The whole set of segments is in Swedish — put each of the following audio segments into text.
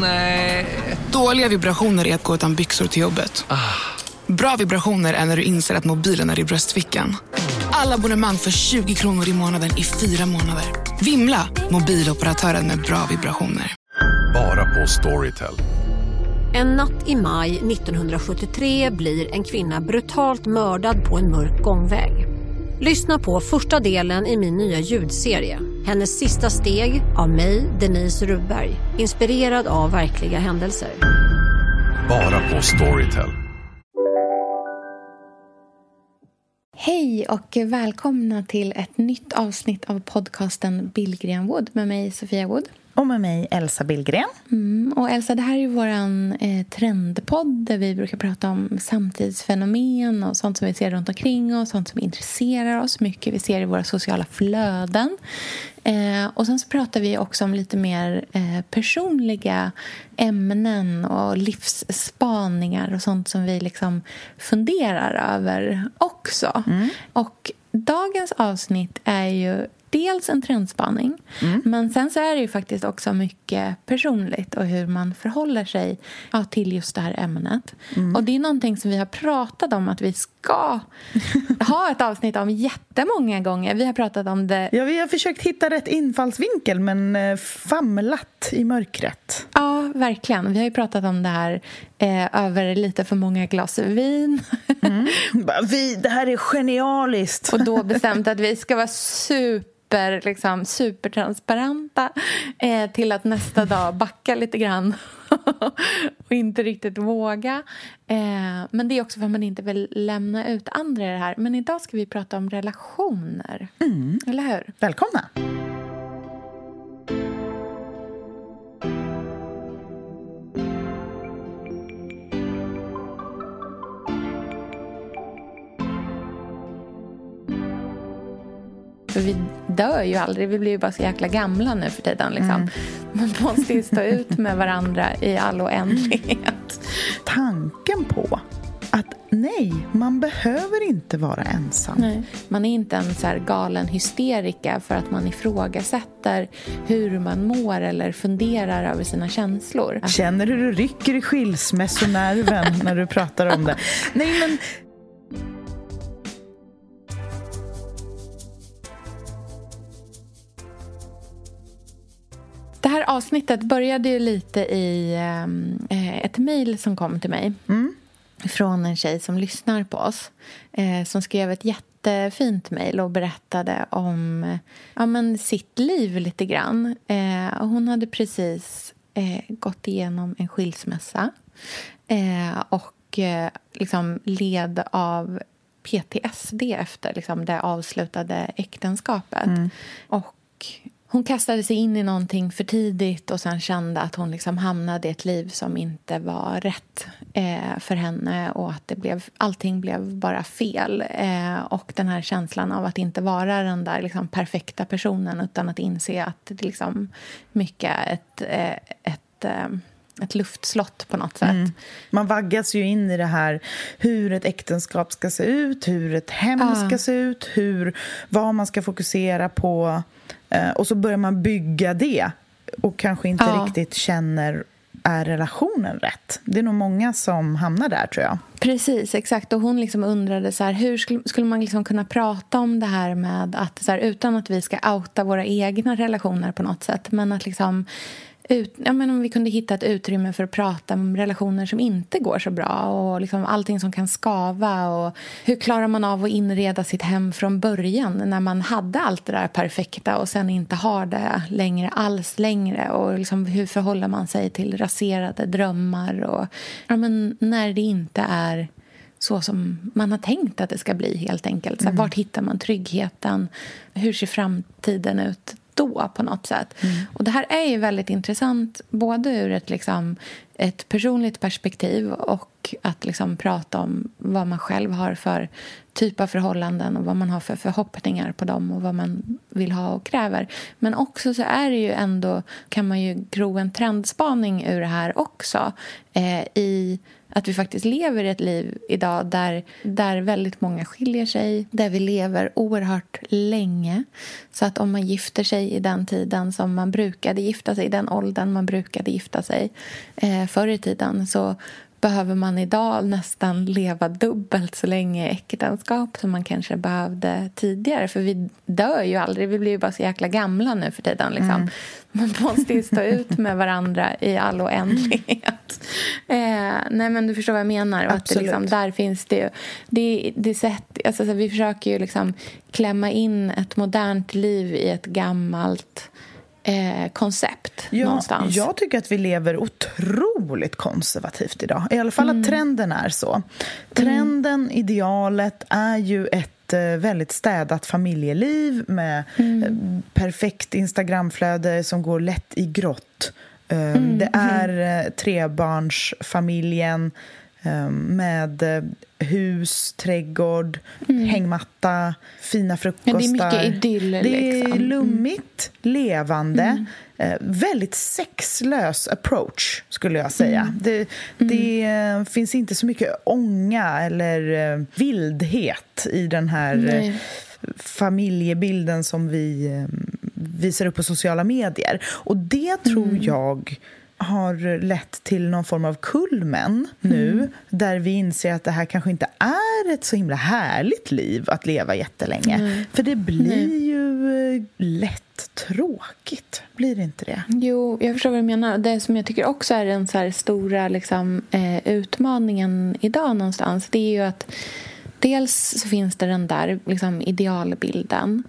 Nej. Dåliga vibrationer är att gå utan byxor till jobbet. Bra vibrationer är när du inser att mobilen är i bröstfickan. Alla abonnemang för 20 kronor i månaden i fyra månader. Vimla! Mobiloperatören med bra vibrationer. Bara på Storytel. En natt i maj 1973 blir en kvinna brutalt mördad på en mörk gångväg. Lyssna på första delen i min nya ljudserie. Hennes sista steg av mig, Denise Rubberg. Inspirerad av verkliga händelser. Bara på Storytel. Hej och välkomna till ett nytt avsnitt av podcasten Billgren Wood med mig Sofia Wood. Och med mig Elsa Billgren. Mm, och Elsa, det här är ju vår eh, trendpodd där vi brukar prata om samtidsfenomen och sånt som vi ser runt omkring oss, sånt som intresserar oss mycket. Vi ser i våra sociala flöden. Eh, och sen så pratar vi också om lite mer eh, personliga ämnen och livsspaningar och sånt som vi liksom funderar över också. Mm. Och dagens avsnitt är ju dels en trendspaning mm. men sen så är det ju faktiskt också mycket personligt och hur man förhåller sig ja, till just det här ämnet. Mm. Och det är någonting som vi har pratat om att vi ska ha ett avsnitt om jättemånga gånger. Vi har pratat om det... Ja, vi har försökt hitta rätt infallsvinkel men eh, famlat i mörkret. Ja, verkligen. Vi har ju pratat om det här eh, över lite för många glas vin. Mm. vi, det här är genialiskt! och då bestämt att vi ska vara super liksom, supertransparenta eh, till att nästa dag backa lite grann och inte riktigt våga. Eh, men det är också för att man inte vill lämna ut andra i det här. Men idag ska vi prata om relationer. Mm. Eller hur? Välkomna! För vi dör ju aldrig. Vi blir ju bara så jäkla gamla nu för tiden. Liksom. Mm. Man måste ju stå ut med varandra i all oändlighet. Tanken på att nej, man behöver inte vara ensam. Nej. Man är inte en så galen hysterika för att man ifrågasätter hur man mår eller funderar över sina känslor. Känner hur du rycker i skilsmässonerven när du pratar om det. Nej, men Det här avsnittet började ju lite i eh, ett mejl som kom till mig mm. från en tjej som lyssnar på oss eh, som skrev ett jättefint mejl och berättade om ja, men sitt liv lite grann. Eh, hon hade precis eh, gått igenom en skilsmässa eh, och eh, liksom led av PTSD efter liksom, det avslutade äktenskapet. Mm. Och hon kastade sig in i någonting för tidigt och sen kände att hon liksom hamnade i ett liv som inte var rätt eh, för henne och att det blev, allting blev bara fel. Eh, och den här känslan av att inte vara den där liksom, perfekta personen utan att inse att det liksom mycket är ett, eh, ett eh, ett luftslott på något sätt. Mm. Man vaggas ju in i det här hur ett äktenskap ska se ut, hur ett hem ah. ska se ut, hur, vad man ska fokusera på. Eh, och så börjar man bygga det och kanske inte ja. riktigt känner är relationen rätt? Det är nog många som hamnar där, tror jag. Precis, exakt. Och hon liksom undrade så här, hur skulle, skulle man liksom kunna prata om det här med att så här, utan att vi ska outa våra egna relationer på något sätt, men att liksom ut, ja, men om vi kunde hitta ett utrymme för att prata om relationer som inte går så bra och liksom allting som kan skava. Och hur klarar man av att inreda sitt hem från början när man hade allt det där perfekta och sen inte har det längre alls längre? Och liksom hur förhåller man sig till raserade drömmar? Och, ja, men när det inte är så som man har tänkt att det ska bli. helt enkelt. Så, mm. Vart hittar man tryggheten? Hur ser framtiden ut då på något sätt. Mm. Och Det här är ju väldigt intressant både ur ett, liksom, ett personligt perspektiv och att liksom prata om vad man själv har för typ av förhållanden och vad man har för förhoppningar på dem och vad man vill ha och kräver. Men också så är det ju ändå, kan man ju gro en trendspaning ur det här också eh, i att vi faktiskt lever ett liv idag där, där väldigt många skiljer sig, där vi lever oerhört länge. Så att om man gifter sig i den tiden som man brukade gifta sig, i den åldern man brukade gifta sig eh, förr i tiden så behöver man idag nästan leva dubbelt så länge i äktenskap som man kanske behövde tidigare. För vi dör ju aldrig, vi blir ju bara så jäkla gamla nu för tiden. Liksom. Mm. Man måste ju stå ut med varandra i all oändlighet. Eh, nej men du förstår vad jag menar. Att det liksom, där finns det ju... Det, det sätt, alltså, vi försöker ju liksom klämma in ett modernt liv i ett gammalt eh, koncept ja, någonstans. Jag tycker att vi lever otroligt konservativt idag. I alla fall mm. att trenden är så. Trenden, mm. idealet, är ju ett eh, väldigt städat familjeliv med mm. Eh, perfekt Instagramflöde som går lätt i grått. Eh, mm. Det är trebarnsfamiljen med hus, trädgård, mm. hängmatta, fina frukostar. Ja, det är mycket idyll. Det är liksom. Mm. lummigt, levande. Mm. Eh, väldigt sexlös approach, skulle jag säga. Mm. Det, mm. det eh, finns inte så mycket ånga eller eh, vildhet i den här Nej. familjebilden som vi visar upp på sociala medier. Och det tror mm. jag har lett till någon form av kulmen nu mm. där vi inser att det här kanske inte är ett så himla härligt liv att leva jättelänge. Mm. För det blir Nej. ju eh, lätt tråkigt, blir det inte det? Jo, jag förstår vad du menar. Det som jag tycker också är den så stora liksom, eh, utmaningen idag någonstans det är ju att dels så finns det den där liksom, idealbilden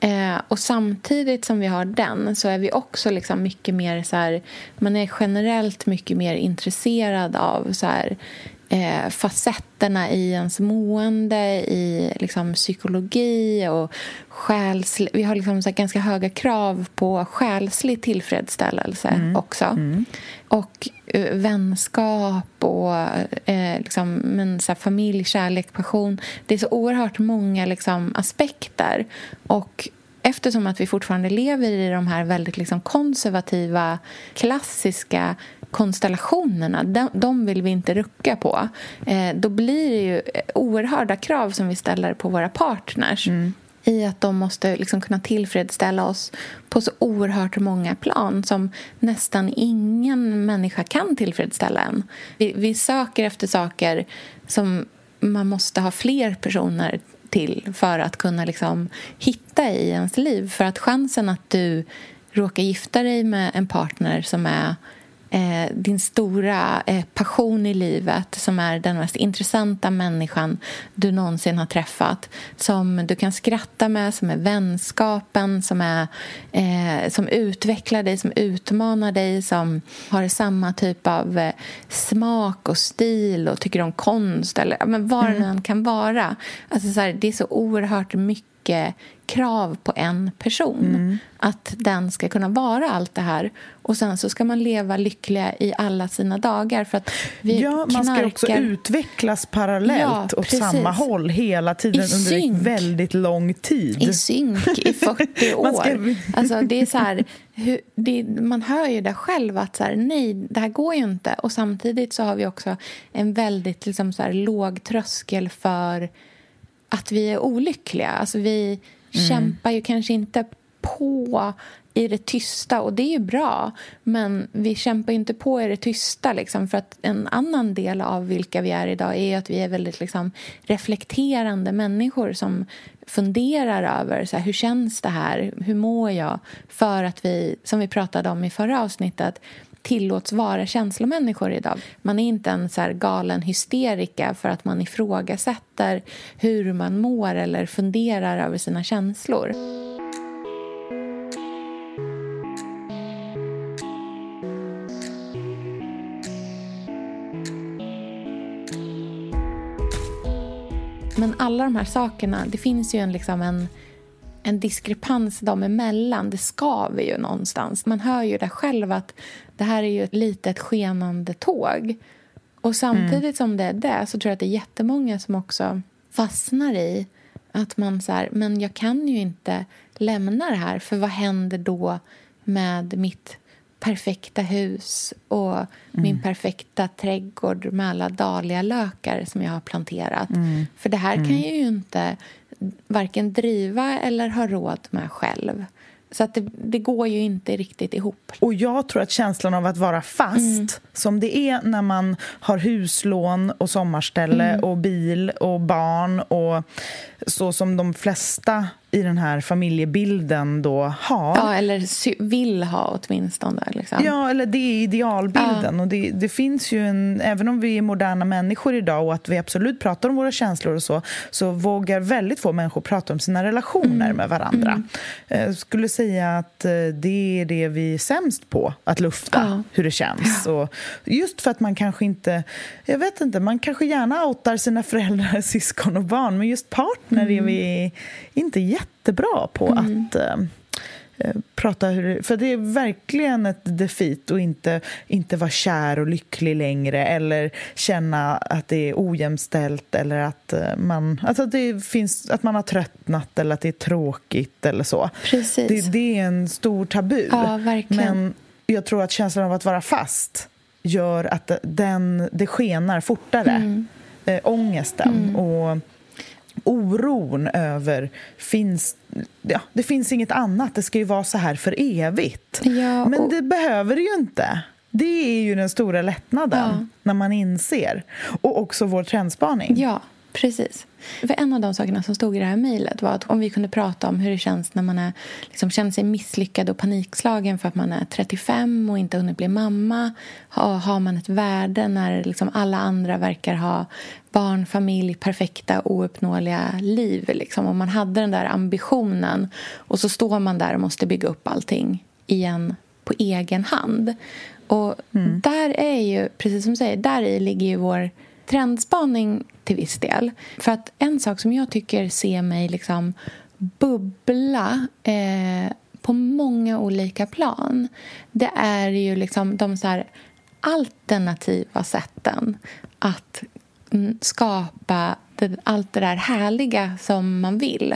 Eh, och samtidigt som vi har den så är vi också liksom mycket mer så här, man är generellt mycket mer intresserad av så här, eh, facetterna i ens mående, i liksom, psykologi och själslig... Vi har liksom, så ganska höga krav på själslig tillfredsställelse mm. också. Mm. Och uh, vänskap och uh, liksom, men, så här, familj, kärlek, passion. Det är så oerhört många liksom, aspekter. Och eftersom att vi fortfarande lever i de här väldigt liksom, konservativa, klassiska konstellationerna, de, de vill vi inte rucka på. Eh, då blir det ju oerhörda krav som vi ställer på våra partners. Mm i att de måste liksom kunna tillfredsställa oss på så oerhört många plan som nästan ingen människa kan tillfredsställa en. Vi, vi söker efter saker som man måste ha fler personer till för att kunna liksom hitta i ens liv. För att chansen att du råkar gifta dig med en partner som är eh, din stora eh, passion i livet som är den mest intressanta människan du någonsin har träffat som du kan skratta med, som är vänskapen som, är, eh, som utvecklar dig, som utmanar dig som har samma typ av eh, smak och stil och tycker om konst eller men vad mm. det än kan vara. Alltså, så här, det är så oerhört mycket krav på en person. Mm. Att den ska kunna vara allt det här. Och sen så ska man leva lyckliga i alla sina dagar. För att vi ja, man ska också utvecklas parallellt ja, åt samma håll hela tiden I under synk. väldigt lång tid. I synk i 40 år. Ska... Alltså, det är så här, hur, det, man hör ju det själv att så här, nej, det här går ju inte. Och samtidigt så har vi också en väldigt liksom, så här, låg tröskel för att vi är olyckliga. Alltså vi mm. kämpar ju kanske inte på i det tysta och det är ju bra men vi kämpar inte på i det tysta liksom, för att en annan del av vilka vi är idag är att vi är väldigt liksom, reflekterande människor som funderar över så här, hur känns det här, hur mår jag för att vi, som vi pratade om i förra avsnittet tillåts vara känslomänniskor idag. Man är inte en så galen hysterika för att man ifrågasätter hur man mår eller funderar över sina känslor. Men alla de här sakerna, det finns ju en, liksom en en diskrepans dem emellan. Det skaver ju någonstans. Man hör ju där själv att det här är ju ett litet skenande tåg. Och samtidigt mm. som det är det så tror jag att det är jättemånga som också fastnar i att man så här, men jag kan ju inte lämna det här för vad händer då med mitt perfekta hus och mm. min perfekta trädgård med alla dahlialökar som jag har planterat. Mm. För det här kan mm. jag ju inte varken driva eller ha råd med själv. Så att det, det, går ju inte riktigt ihop. Och jag tror att känslan av att vara fast, mm. som det är när man har huslån och sommarställe mm. och bil och barn och så som de flesta i den här familjebilden då har. Ja, eller vill ha åtminstone. Liksom. Ja, eller det är idealbilden. Ja. Och det, det, finns ju en, även om vi är moderna människor idag och att vi absolut pratar om våra känslor och så, så vågar väldigt få människor prata om sina relationer mm. med varandra. Mm. Jag skulle säga att eh, det är det vi är sämst på, att lufta ja. hur det känns. Ja. Och just för att man kanske inte, jag vet inte, man kanske gärna outar sina föräldrar, syskon och barn, men just partner mm. är vi inte jättebra på mm. att eh, eh, prata hur... För det är verkligen ett defeat att inte, inte vara kär och lycklig längre eller känna att det är ojämställt eller att eh, man, alltså att det finns, att man har tröttnat eller att det är tråkigt eller så. Precis. Det, det är en stor tabu. Ja. Men jag tror att känslan av att vara fast gör att den, det skenar fortare. Mm. Äh, ångesten. Mm. Och oron över finns ja, det finns inget annat. Det ska ju vara så här för evigt. Ja, och... Men det behöver det ju inte. Det är ju den stora lättnaden ja. när man inser. Och också vår trendspaning. Ja, precis. För en av de sakerna som stod i det här mejlet var att om vi kunde prata om hur det känns när man är, liksom, känner sig misslyckad och panikslagen för att man är 35 och inte hunnit bli mamma. Har, har man ett värde när liksom alla andra verkar ha barn, familj, perfekta, ouppnåeliga liv. Liksom. Och man hade den där ambitionen och så står man där och måste bygga upp allting igen på egen hand. Och mm. där är ju, precis som du säger, där i ligger ju vår trendspaning till viss del. För att en sak som jag tycker ser mig liksom bubbla eh, på många olika plan det är ju liksom de så alternativa sätten att skapa det, allt det där härliga som man vill.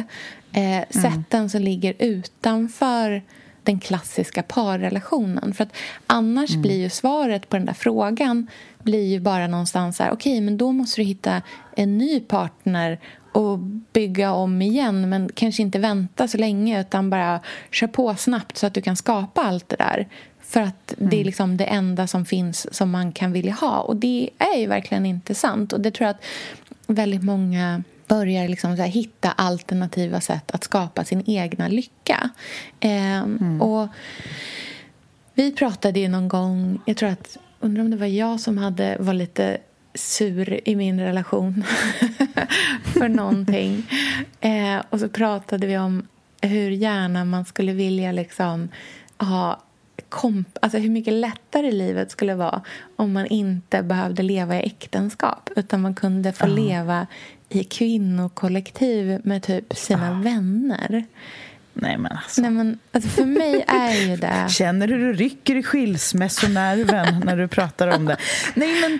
Eh, mm. Sätten som ligger utanför den klassiska parrelationen. För att annars mm. blir ju svaret på den där frågan blir ju bara någonstans här, okej, okay, men då måste du hitta en ny partner och bygga om igen men kanske inte vänta så länge utan bara köra på snabbt så att du kan skapa allt det där. För att mm. det är mm. liksom det enda som finns som man kan vilja ha. Och det är ju verkligen inte sant. Och det tror jag att väldigt många börjar liksom så hitta alternativa sätt att skapa sin egna lycka. Eh, mm. Och vi pratade ju någon gång, jag tror att, undrar om det var jag som hade, var lite sur i min relation för någonting. Eh, och så pratade vi om hur gärna man skulle vilja liksom ha komp alltså hur mycket lättare livet skulle vara om man inte behövde leva i äktenskap utan man kunde få uh. leva i kvinnokollektiv med typ sina uh. vänner. Nej men alltså. Nej, men, alltså för mig är ju det... Känner hur du rycker i skilsmässonerven när du pratar om det. Nej men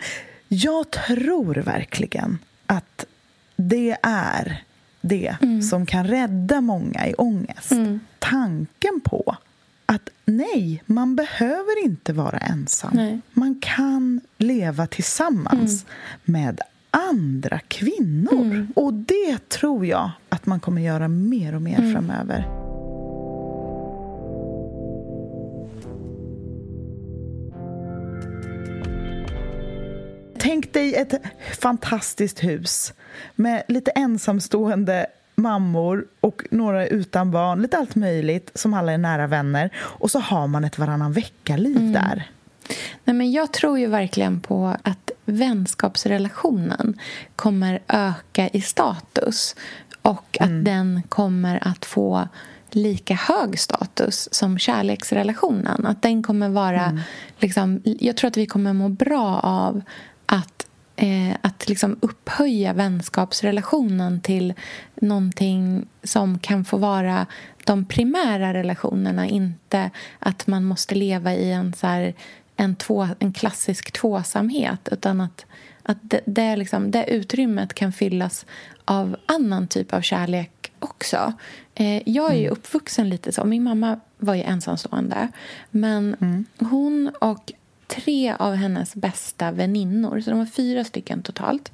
jag tror verkligen att det är det mm. som kan rädda många i ångest. Mm. Tanken på att nej, man behöver inte vara ensam. Nej. Man kan leva tillsammans mm. med andra kvinnor. Mm. Och det tror jag att man kommer göra mer och mer mm. framöver. Tänk dig ett fantastiskt hus med lite ensamstående mammor och några utan barn, lite allt möjligt som alla är nära vänner. Och så har man ett varannan vecka-liv mm. där. Nej, men jag tror ju verkligen på att vänskapsrelationen kommer öka i status och att mm. den kommer att få lika hög status som kärleksrelationen. Att den kommer vara... Mm. Liksom, jag tror att vi kommer må bra av eh, att liksom upphöja vänskapsrelationen till någonting som kan få vara de primära relationerna. Inte att man måste leva i en, så här, en, två, en klassisk tvåsamhet utan att, Att det, det, liksom, det utrymmet kan fyllas av annan typ av kärlek också. Eh, jag är ju mm. uppvuxen lite så. Min mamma var ju ensamstående. Men mm. hon och tre av hennes bästa väninnor, så de var fyra stycken totalt.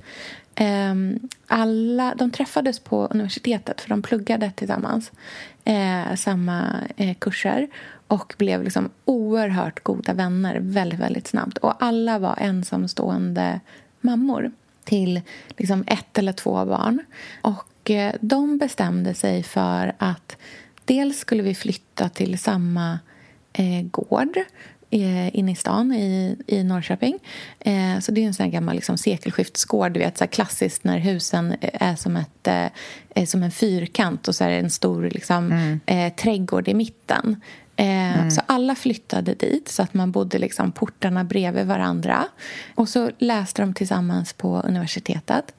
Ehm, alla, de träffades på universitetet, för de pluggade tillsammans. Eh, samma eh, kurser och blev liksom oerhört goda vänner väldigt, väldigt snabbt. Och alla var ensamstående mammor till liksom ett eller två barn. Och eh, de bestämde sig för att dels skulle vi flytta till samma eh, gård inne i stan i, i Norrköping. Eh, så det är en sån gammal liksom, sekelskiftesgård, du vet, så klassiskt när husen är som, ett, eh, som en fyrkant och så är det en stor liksom, mm. eh, trädgård i mitten. Eh, mm. Så alla flyttade dit, så att man bodde liksom portarna bredvid varandra. Och så läste de tillsammans på universitetet.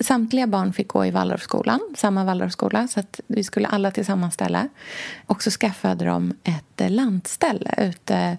Samtliga barn fick gå i Waldorfskolan, samma Waldorfskola, så att vi skulle alla till samma ställe. Och så skaffade de ett lantställe ute...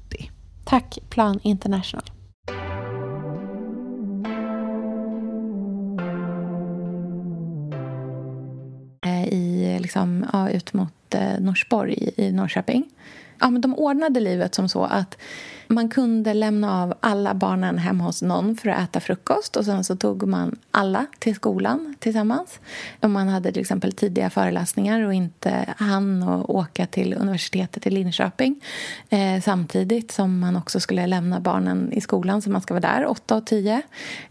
Tack Plan International. Eh, I, liksom, ja, ut mot eh, Norsborg i, i Norrköping. Ja, men de ordnade livet som så att man kunde lämna av alla barnen hemma hos någon för att äta frukost och sen så tog man alla till skolan tillsammans. Om man hade till exempel tidiga föreläsningar och inte hann att åka till universitetet i Linköping eh, samtidigt som man också skulle lämna barnen i skolan så man ska vara där 8 och 10.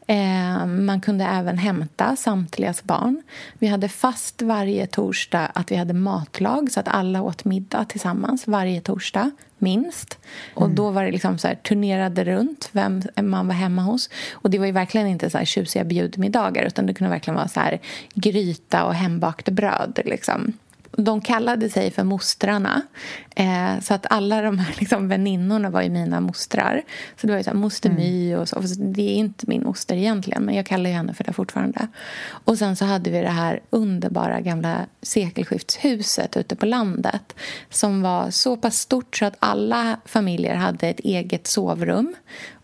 Eh, man kunde även hämta samtligas barn. Vi hade fast varje torsdag att vi hade matlag så att alla åt middag tillsammans varje torsdag minst. Och mm. då var det liksom Liksom så här, turnerade runt vem man var hemma hos. Och det var ju verkligen inte så här tjusiga bjudmiddagar utan det kunde verkligen vara så här gryta och hembakt bröd. Liksom de kallade sig för mostrarna. Eh, så att alla de här liksom, väninnorna var ju mina mostrar. Så det var ju så här, moster My och så. Det är inte min moster egentligen, men jag kallar henne för det fortfarande. Och sen så hade vi det här underbara gamla sekelskiftshuset ute på landet som var så pass stort så att alla familjer hade ett eget sovrum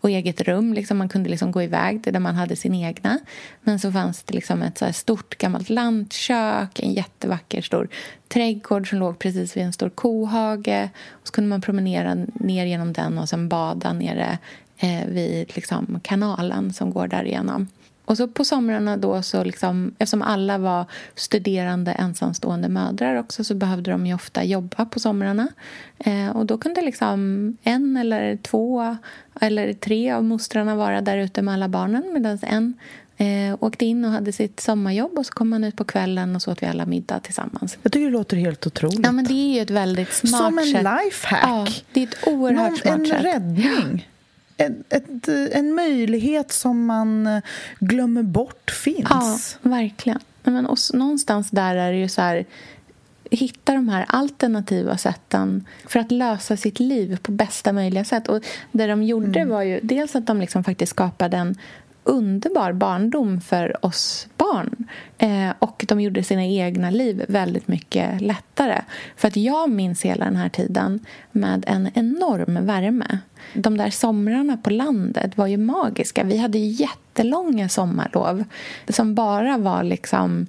och eget rum. Liksom man kunde liksom gå iväg där man hade sin egna. Men så fanns det liksom ett så stort gammalt lantkök, en jättevacker stor trädgård som låg precis vid en stor kohage. Och så kunde man promenera ner genom den och sen bada nere eh, vid liksom, kanalen som går därigenom. Och så på somrarna då, så liksom, eftersom alla var studerande ensamstående mödrar också så behövde de ju ofta jobba på somrarna. Eh, och då kunde liksom en eller två eller tre av mostrarna vara där ute med alla barnen medan en Eh, åkte in och hade sitt sommarjobb och så kom man ut på kvällen och så åt vi alla middag tillsammans. Jag tycker det låter helt otroligt. Ja, men det är ju ett väldigt smart Som en lifehack. Ja, det är ett oerhört Någon, smart en sätt. En räddning. En, ett, en möjlighet som man glömmer bort finns. Ja, verkligen. Men och någonstans där är det ju så här hitta de här alternativa sätten för att lösa sitt liv på bästa möjliga sätt. Och Det de gjorde mm. var ju dels att de liksom faktiskt skapade en underbar barndom för oss barn. Eh, och de gjorde sina egna liv väldigt mycket lättare. För att jag minns hela den här tiden med en enorm värme. De där somrarna på landet var ju magiska. Vi hade jättelånga sommarlov som bara var liksom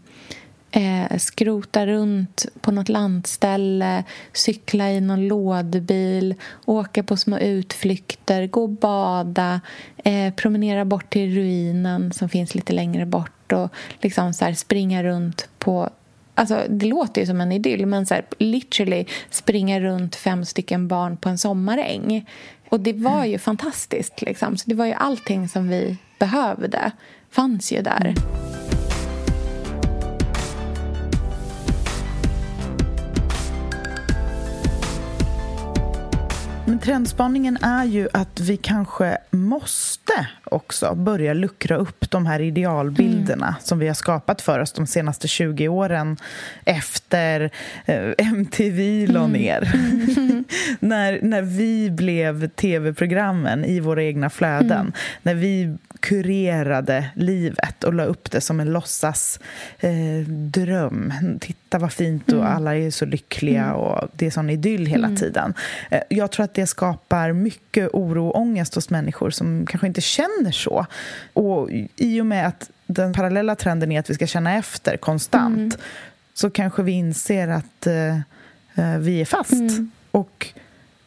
eh, skrota runt på nåt landställe cykla i någon lådbil åka på små utflykter, gå och bada eh, promenera bort till ruinen som finns lite längre bort och liksom så här, springa runt på Alltså, det låter ju som en idyll, men så här, literally springa runt fem stycken barn på en sommaräng. Och det var ju mm. fantastiskt. Liksom. Så det var ju allting som vi behövde fanns ju där. Men trendspaningen är ju att vi kanske måste också börja luckra upp de här idealbilderna mm. som vi har skapat för oss de senaste 20 åren efter eh, MTV la mm. ner. Mm. när, när vi blev tv-programmen i våra egna flöden. Mm. När vi kurerade livet och la upp det som en låtsas eh, dröm. Titta vad fint och mm. alla är så lyckliga mm. och det är sån idyll hela mm. tiden. Eh, jag tror att det skapar mycket oro och ångest hos människor som kanske inte känner så. Och i och med att den parallella trenden är att vi ska känna efter konstant mm. så kanske vi inser att eh, eh vi är fast. Mm. Och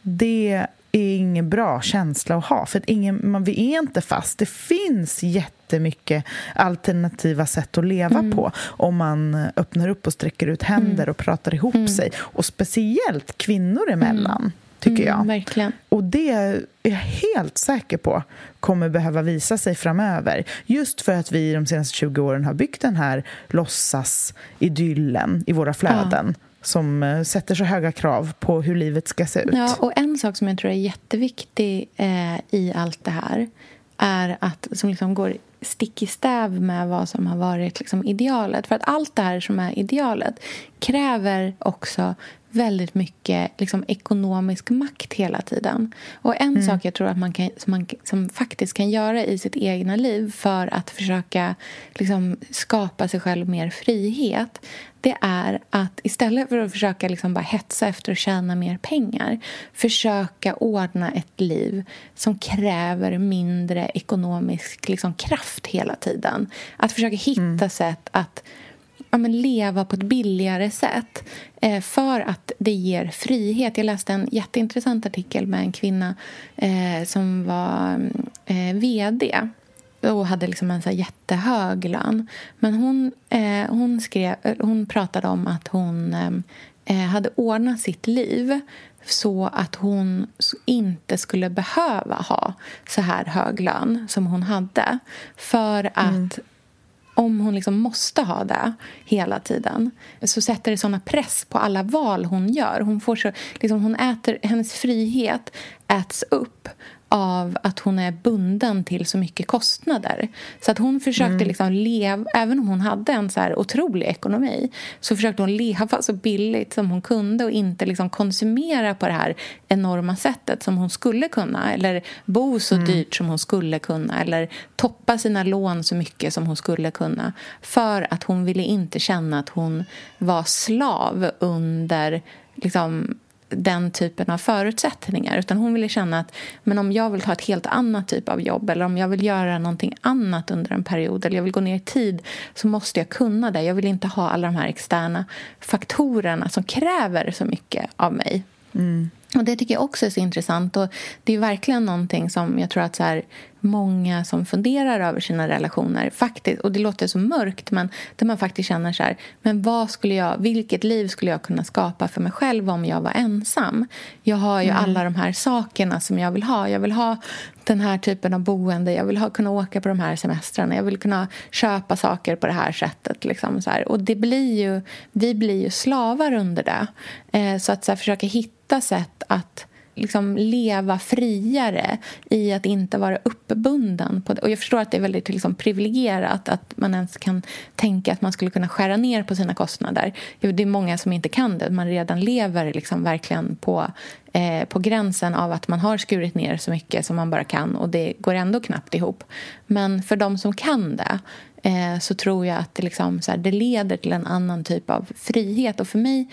det är ingen bra känsla att ha. För ingen, man, vi är inte fast. Det finns jättemycket alternativa sätt att leva mm. på om man öppnar upp och sträcker ut händer mm. och pratar ihop mm. sig. Och speciellt kvinnor emellan, mm. tycker jag. Verkligen. Och det är jag helt säker på kommer behöva visa sig framöver. Just för att vi de senaste 20 åren har byggt den här låtsas-idyllen i våra flöden. Ja som eh, sätter så höga krav på hur livet ska se ut. Ja, och en sak som jag tror är jätteviktig eh, i allt det här är att, som liksom går stick i stäv med vad som har varit liksom idealet. För att allt det här som är idealet kräver också väldigt mycket liksom, ekonomisk makt hela tiden. Och En mm. sak jag tror att man, kan, som man som faktiskt kan göra i sitt egna liv för att försöka liksom, skapa sig själv mer frihet det är att istället för att försöka liksom bara hetsa efter att tjäna mer pengar försöka ordna ett liv som kräver mindre ekonomisk liksom, kraft hela tiden. Att försöka hitta mm. sätt att ja, men leva på ett billigare sätt eh, för att det ger frihet. Jag läste en jätteintressant artikel med en kvinna eh, som var eh, vd och hade liksom en så jättehög lön. Men hon, eh, hon, skrev, eh, hon pratade om att hon eh, hade ordnat sitt liv så att hon inte skulle behöva ha så här hög lön som hon hade. För att mm om hon liksom måste ha det hela tiden så sätter det såna press på alla val hon gör. Hon får så, liksom, hon äter, hennes frihet äts upp av att hon är bunden till så mycket kostnader. Så att hon försökte mm. liksom leva, även om hon hade en så här otrolig ekonomi så försökte hon leva så billigt som hon kunde och inte liksom konsumera på det här enorma sättet som hon skulle kunna eller bo så mm. dyrt som hon skulle kunna eller toppa sina lån så mycket som hon skulle kunna för att hon ville inte känna att hon var slav under liksom, den typen av förutsättningar. Utan Hon ville känna att men om jag vill ta ett helt annat typ av jobb eller om jag vill göra någonting annat under en period eller jag vill gå ner i tid så måste jag kunna det. Jag vill inte ha alla de här externa faktorerna som kräver så mycket av mig. Mm. Och Det tycker jag också är så intressant. Och Det är verkligen någonting som jag tror att så här, många som funderar över sina relationer faktiskt, och det låter så mörkt, men där man faktiskt känner så här, men vad skulle jag, vilket liv skulle jag kunna skapa för mig själv om jag var ensam? Jag har ju mm. alla de här sakerna som jag vill ha. Jag vill ha den här typen av boende, jag vill ha, kunna åka på de här semestrarna, jag vill kunna köpa saker på det här sättet. Liksom så här. Och det blir ju, vi blir ju slavar under det. Eh, så att så här, försöka hitta sätt att liksom leva friare i att inte vara uppbunden. På det. Och jag förstår att det är väldigt liksom privilegierat att man ens kan tänka att man skulle kunna skära ner på sina kostnader. Det är många som inte kan det. Man redan lever liksom verkligen på, eh, på gränsen av att man har skurit ner så mycket som man bara kan och det går ändå knappt ihop. Men för de som kan det eh, så tror jag att det, liksom, så här, det leder till en annan typ av frihet. Och för mig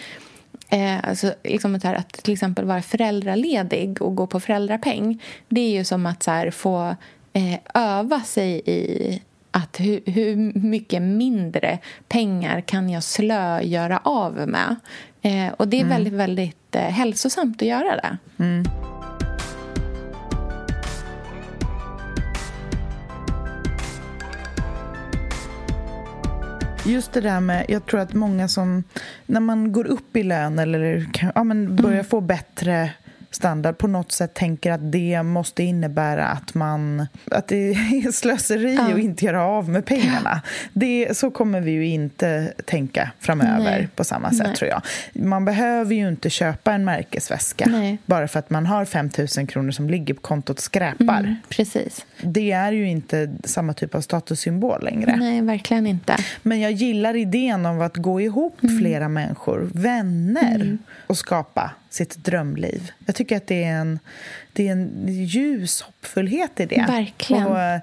Eh, alltså, liksom här, att till exempel vara föräldraledig och gå på föräldrapeng det är ju som att här, få eh, öva sig i att hur, hur mycket mindre pengar kan jag slö göra av med? Eh, och det är mm. väldigt, väldigt eh, hälsosamt att göra det. Mm. Just det där med, jag tror att många som, när man går upp i lön eller ja, men börjar mm. få bättre standard på något sätt tänker att det måste innebära att man att det är slöseri ja. att inte göra av med pengarna. Det, så kommer vi ju inte tänka framöver Nej. på samma sätt, Nej. tror jag. Man behöver ju inte köpa en märkesväska Nej. bara för att man har 5 000 kronor som ligger på kontot och skräpar. Mm, precis. Det är ju inte samma typ av statussymbol längre. Nej, verkligen inte. Men jag gillar idén om att gå ihop mm. flera människor, vänner, mm. och skapa sitt drömliv. Jag tycker att det är en, det är en ljus hoppfullhet i det. Verkligen. Och, eh,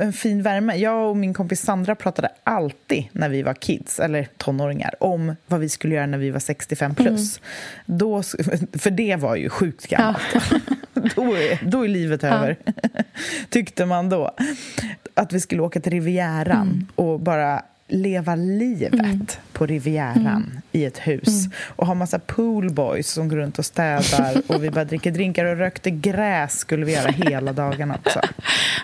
en fin värme. Jag och min kompis Sandra pratade alltid när vi var kids, eller tonåringar, om vad vi skulle göra när vi var 65 plus. Mm. Då, för det var ju sjukt gammalt. Ja. då, är, då är livet ja. över, tyckte man då. Att vi skulle åka till Rivieran mm. och bara leva livet mm. på Rivieran mm. i ett hus mm. och ha massa poolboys som går runt och städar och vi bara dricker drinkar och rökte gräs skulle vi göra hela dagarna också.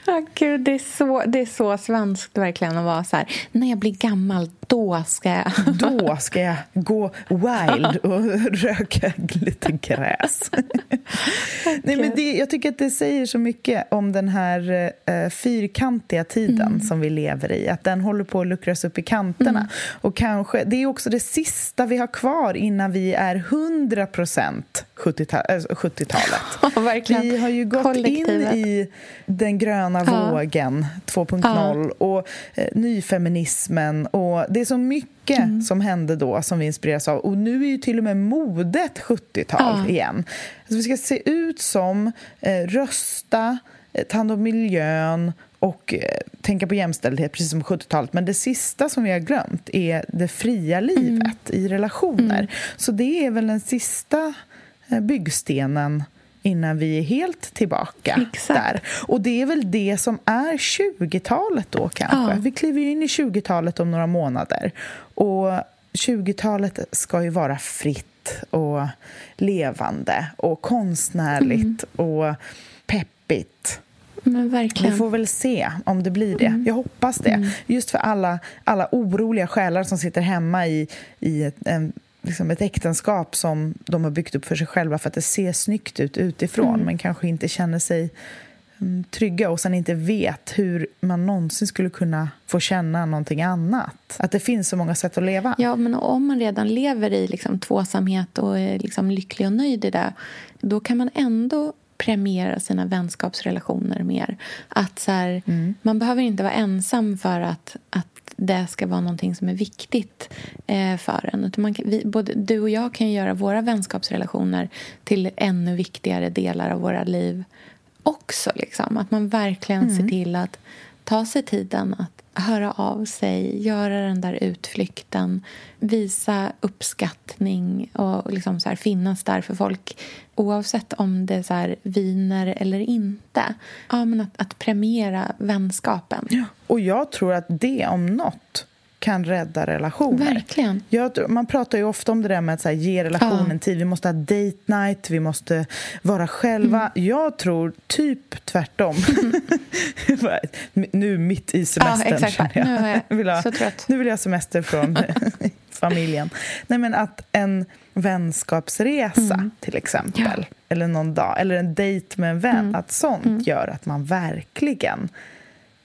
Oh, Gud, det, är så, det är så svenskt verkligen att vara så här, när jag blir gammal då ska jag... Då ska jag gå wild och röka lite gräs. Okay. Nej, men det, jag tycker att det säger så mycket om den här eh, fyrkantiga tiden mm. som vi lever i. Att den håller på att luckras upp i kanterna. Mm. Och kanske, det är också det sista vi har kvar innan vi är 100 procent 70-talet. 70 ja, vi har ju gått in i den gröna ja. vågen 2.0 ja. och eh, nyfeminismen. Och det är så mycket mm. som hände då som vi inspireras av. Och nu är ju till och med modet 70-tal igen. Alltså vi ska se ut som, eh, rösta, eh, ta hand om miljön och eh, tänka på jämställdhet, precis som 70-talet. Men det sista som vi har glömt är det fria livet mm. i relationer. Mm. Så det är väl den sista eh, byggstenen innan vi är helt tillbaka Exakt. där. Och det är väl det som är 20-talet då kanske. Ja. Vi kliver in i 20-talet om några månader. Och 20-talet ska ju vara fritt och levande och konstnärligt mm. och peppigt. Men verkligen. Vi får väl se om det blir det. Mm. Jag hoppas det. Mm. Just för alla, alla oroliga själar som sitter hemma i, i ett, en liksom ett äktenskap som de har byggt upp för sig själva för att det ser snyggt ut utifrån mm. men kanske inte känner sig um, trygga och sen inte vet hur man någonsin skulle kunna få känna någonting annat. Att det finns så många sätt att leva. Ja, men om man redan lever i liksom tvåsamhet och är liksom lycklig och nöjd i det då kan man ändå premiera sina vänskapsrelationer mer. Att så här, mm. Man behöver inte vara ensam för att, att det ska vara någonting som är viktigt eh, för en. Utan man kan, vi, både du och jag kan göra våra vänskapsrelationer till ännu viktigare delar av våra liv också. Liksom. Att man verkligen mm. ser till att ta sig tiden att höra av sig, göra den där utflykten visa uppskattning och liksom så här, finnas där för folk oavsett om det så här, viner eller inte. Ja, men att, att premiera vänskapen. Ja. Och jag tror att det om nåt kan rädda relationer. Verkligen. Jag, man pratar ju ofta om det där med att så här, ge relationen ja. tid. Vi måste ha date night, vi måste vara själva. Mm. Jag tror typ tvärtom. nu mitt i semestern ja, jag. Nu, jag vill ha, så trött. nu vill jag ha semester från familjen. Nej, men att en vänskapsresa, mm. till exempel, ja. eller någon dag, eller en dejt med en vän, mm. att sånt mm. gör att man verkligen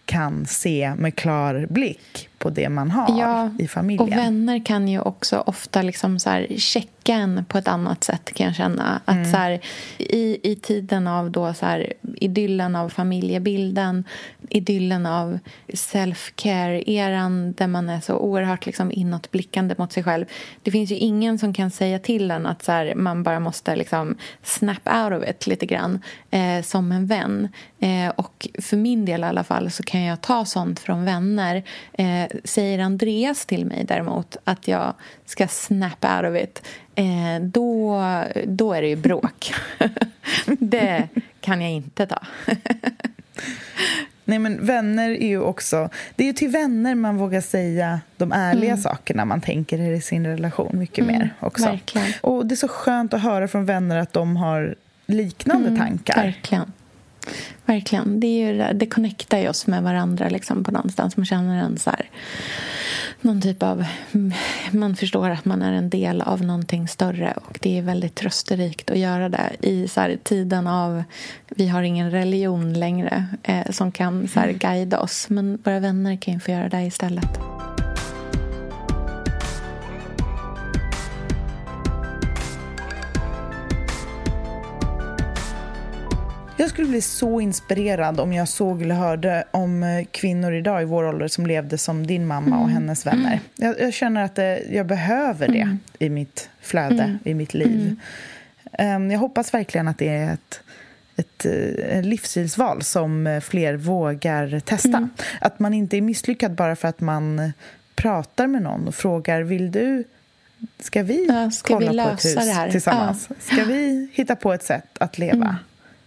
kan se med klar blick på det man har ja, i familjen. Och vänner kan ju också ofta liksom så här checka en på ett annat sätt kan jag känna. Att mm. så här, i, I tiden av då så här, idyllen av familjebilden idyllen av self-care-eran där man är så oerhört liksom inåtblickande mot sig själv. Det finns ju ingen som kan säga till en att så här, man bara måste liksom snap out of it lite grann eh, som en vän. Eh, och för min del i alla fall så kan jag ta sånt från vänner eh, säger Andreas till mig däremot att jag ska snap out of it eh, då, då är det ju bråk. det kan jag inte ta. Nej, men vänner är ju också... Det är ju till vänner man vågar säga de ärliga mm. sakerna man tänker i sin relation mycket mm, mer också. Verkligen. Och det är så skönt att höra från vänner att de har liknande mm, tankar. Verkligen. Verkligen. Det, är ju, det connectar ju oss med varandra liksom, på någonstans. Man känner en så här, någon typ av... Man förstår att man är en del av någonting större och det är väldigt trösterikt att göra det i så här, tiden av... Vi har ingen religion längre eh, som kan så här, guida oss men våra vänner kan ju få göra det istället. Jag skulle bli så inspirerad om jag såg eller hörde om eh, kvinnor idag i vår ålder som levde som din mamma mm. och hennes vänner. Mm. Jag, jag, känner att det, jag behöver det mm. i mitt flöde, mm. i mitt liv. Um, jag hoppas verkligen att det är ett ett, ett eh, livsstilsval som eh, fler vågar testa. Mm. Att man inte är misslyckad bara för att man pratar med någon och frågar vill du Ska vi ja, ska kolla vi på ett hus tillsammans? Ja. Ska vi hitta på ett sätt att leva? Mm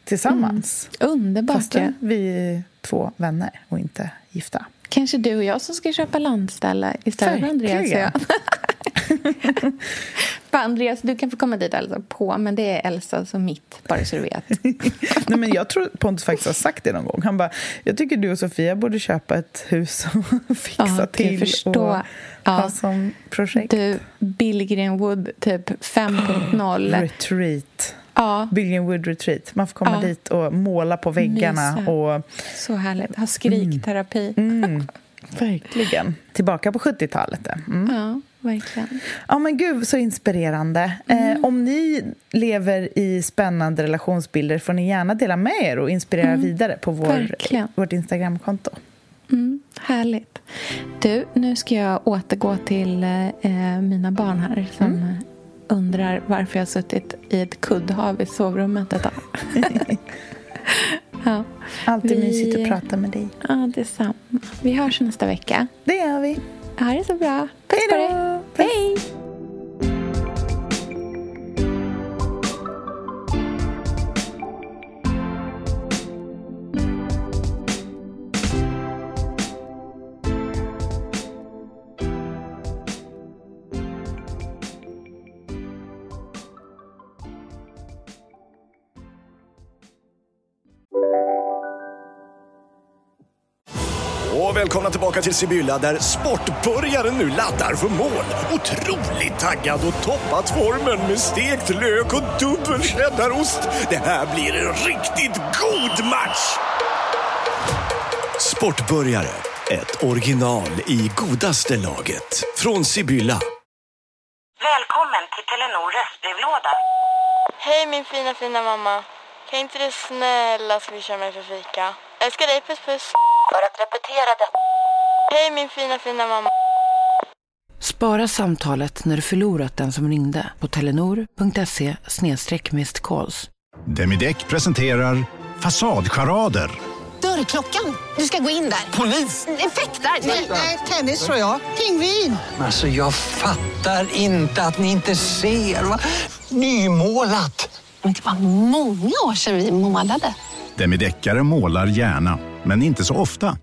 tillsammans. Mm. Underbart. Fast vi är två vänner och inte gifta. Kanske du och jag som ska köpa landställe istället för Andreas och jag. Andreas, du kan få komma dit Elsa på, men det är Elsa som mitt, bara så du vet. Nej, men jag tror Pontus faktiskt har sagt det någon gång. Han bara, jag tycker du och Sofia borde köpa ett hus och fixa ja, till förstå. och ja. ha som projekt. Du, Billgren Wood typ 5.0. Retreat. Ja. Billion Wood Retreat. Man får komma ja. dit och måla på väggarna. Och... Så härligt. Ha skrikterapi. Mm. Mm. Verkligen. Tillbaka på 70-talet. Mm. Ja, verkligen. Ja, men gud, så inspirerande. Mm. Eh, om ni lever i spännande relationsbilder får ni gärna dela med er och inspirera mm. vidare på vår, vårt Instagramkonto. Mm, härligt. Du, nu ska jag återgå till eh, mina barn här som mm undrar varför jag har suttit i ett kuddhav i sovrummet ett tag. ja. Alltid vi... mysigt att prata med dig. Ja, detsamma. Vi hörs nästa vecka. Det gör vi. Ha det så bra. Puss på dig. Hej! Välkomna tillbaka till Sibylla där sportbörjaren nu laddar för mål. Otroligt taggad och toppat formen med stekt lök och dubbel cheddarost. Det här blir en riktigt god match! Sportbörjare, ett original i godaste laget. Från Sibylla. Välkommen till Telenor röstbrevlåda. Hej min fina fina mamma. Kan inte du snälla swisha mig för fika? Älskar dig, puss puss. För att repetera detta. Hej min fina fina mamma. Spara samtalet när du förlorat den som ringde på telenor.se calls. Demideck presenterar Fasadcharader. Dörrklockan. Du ska gå in där. Polis? Effektar? Nej, tennis tror jag. Pingvin. Alltså jag fattar inte att ni inte ser. Nymålat. Men det var många år sedan vi målade. Demideckare målar gärna, men inte så ofta.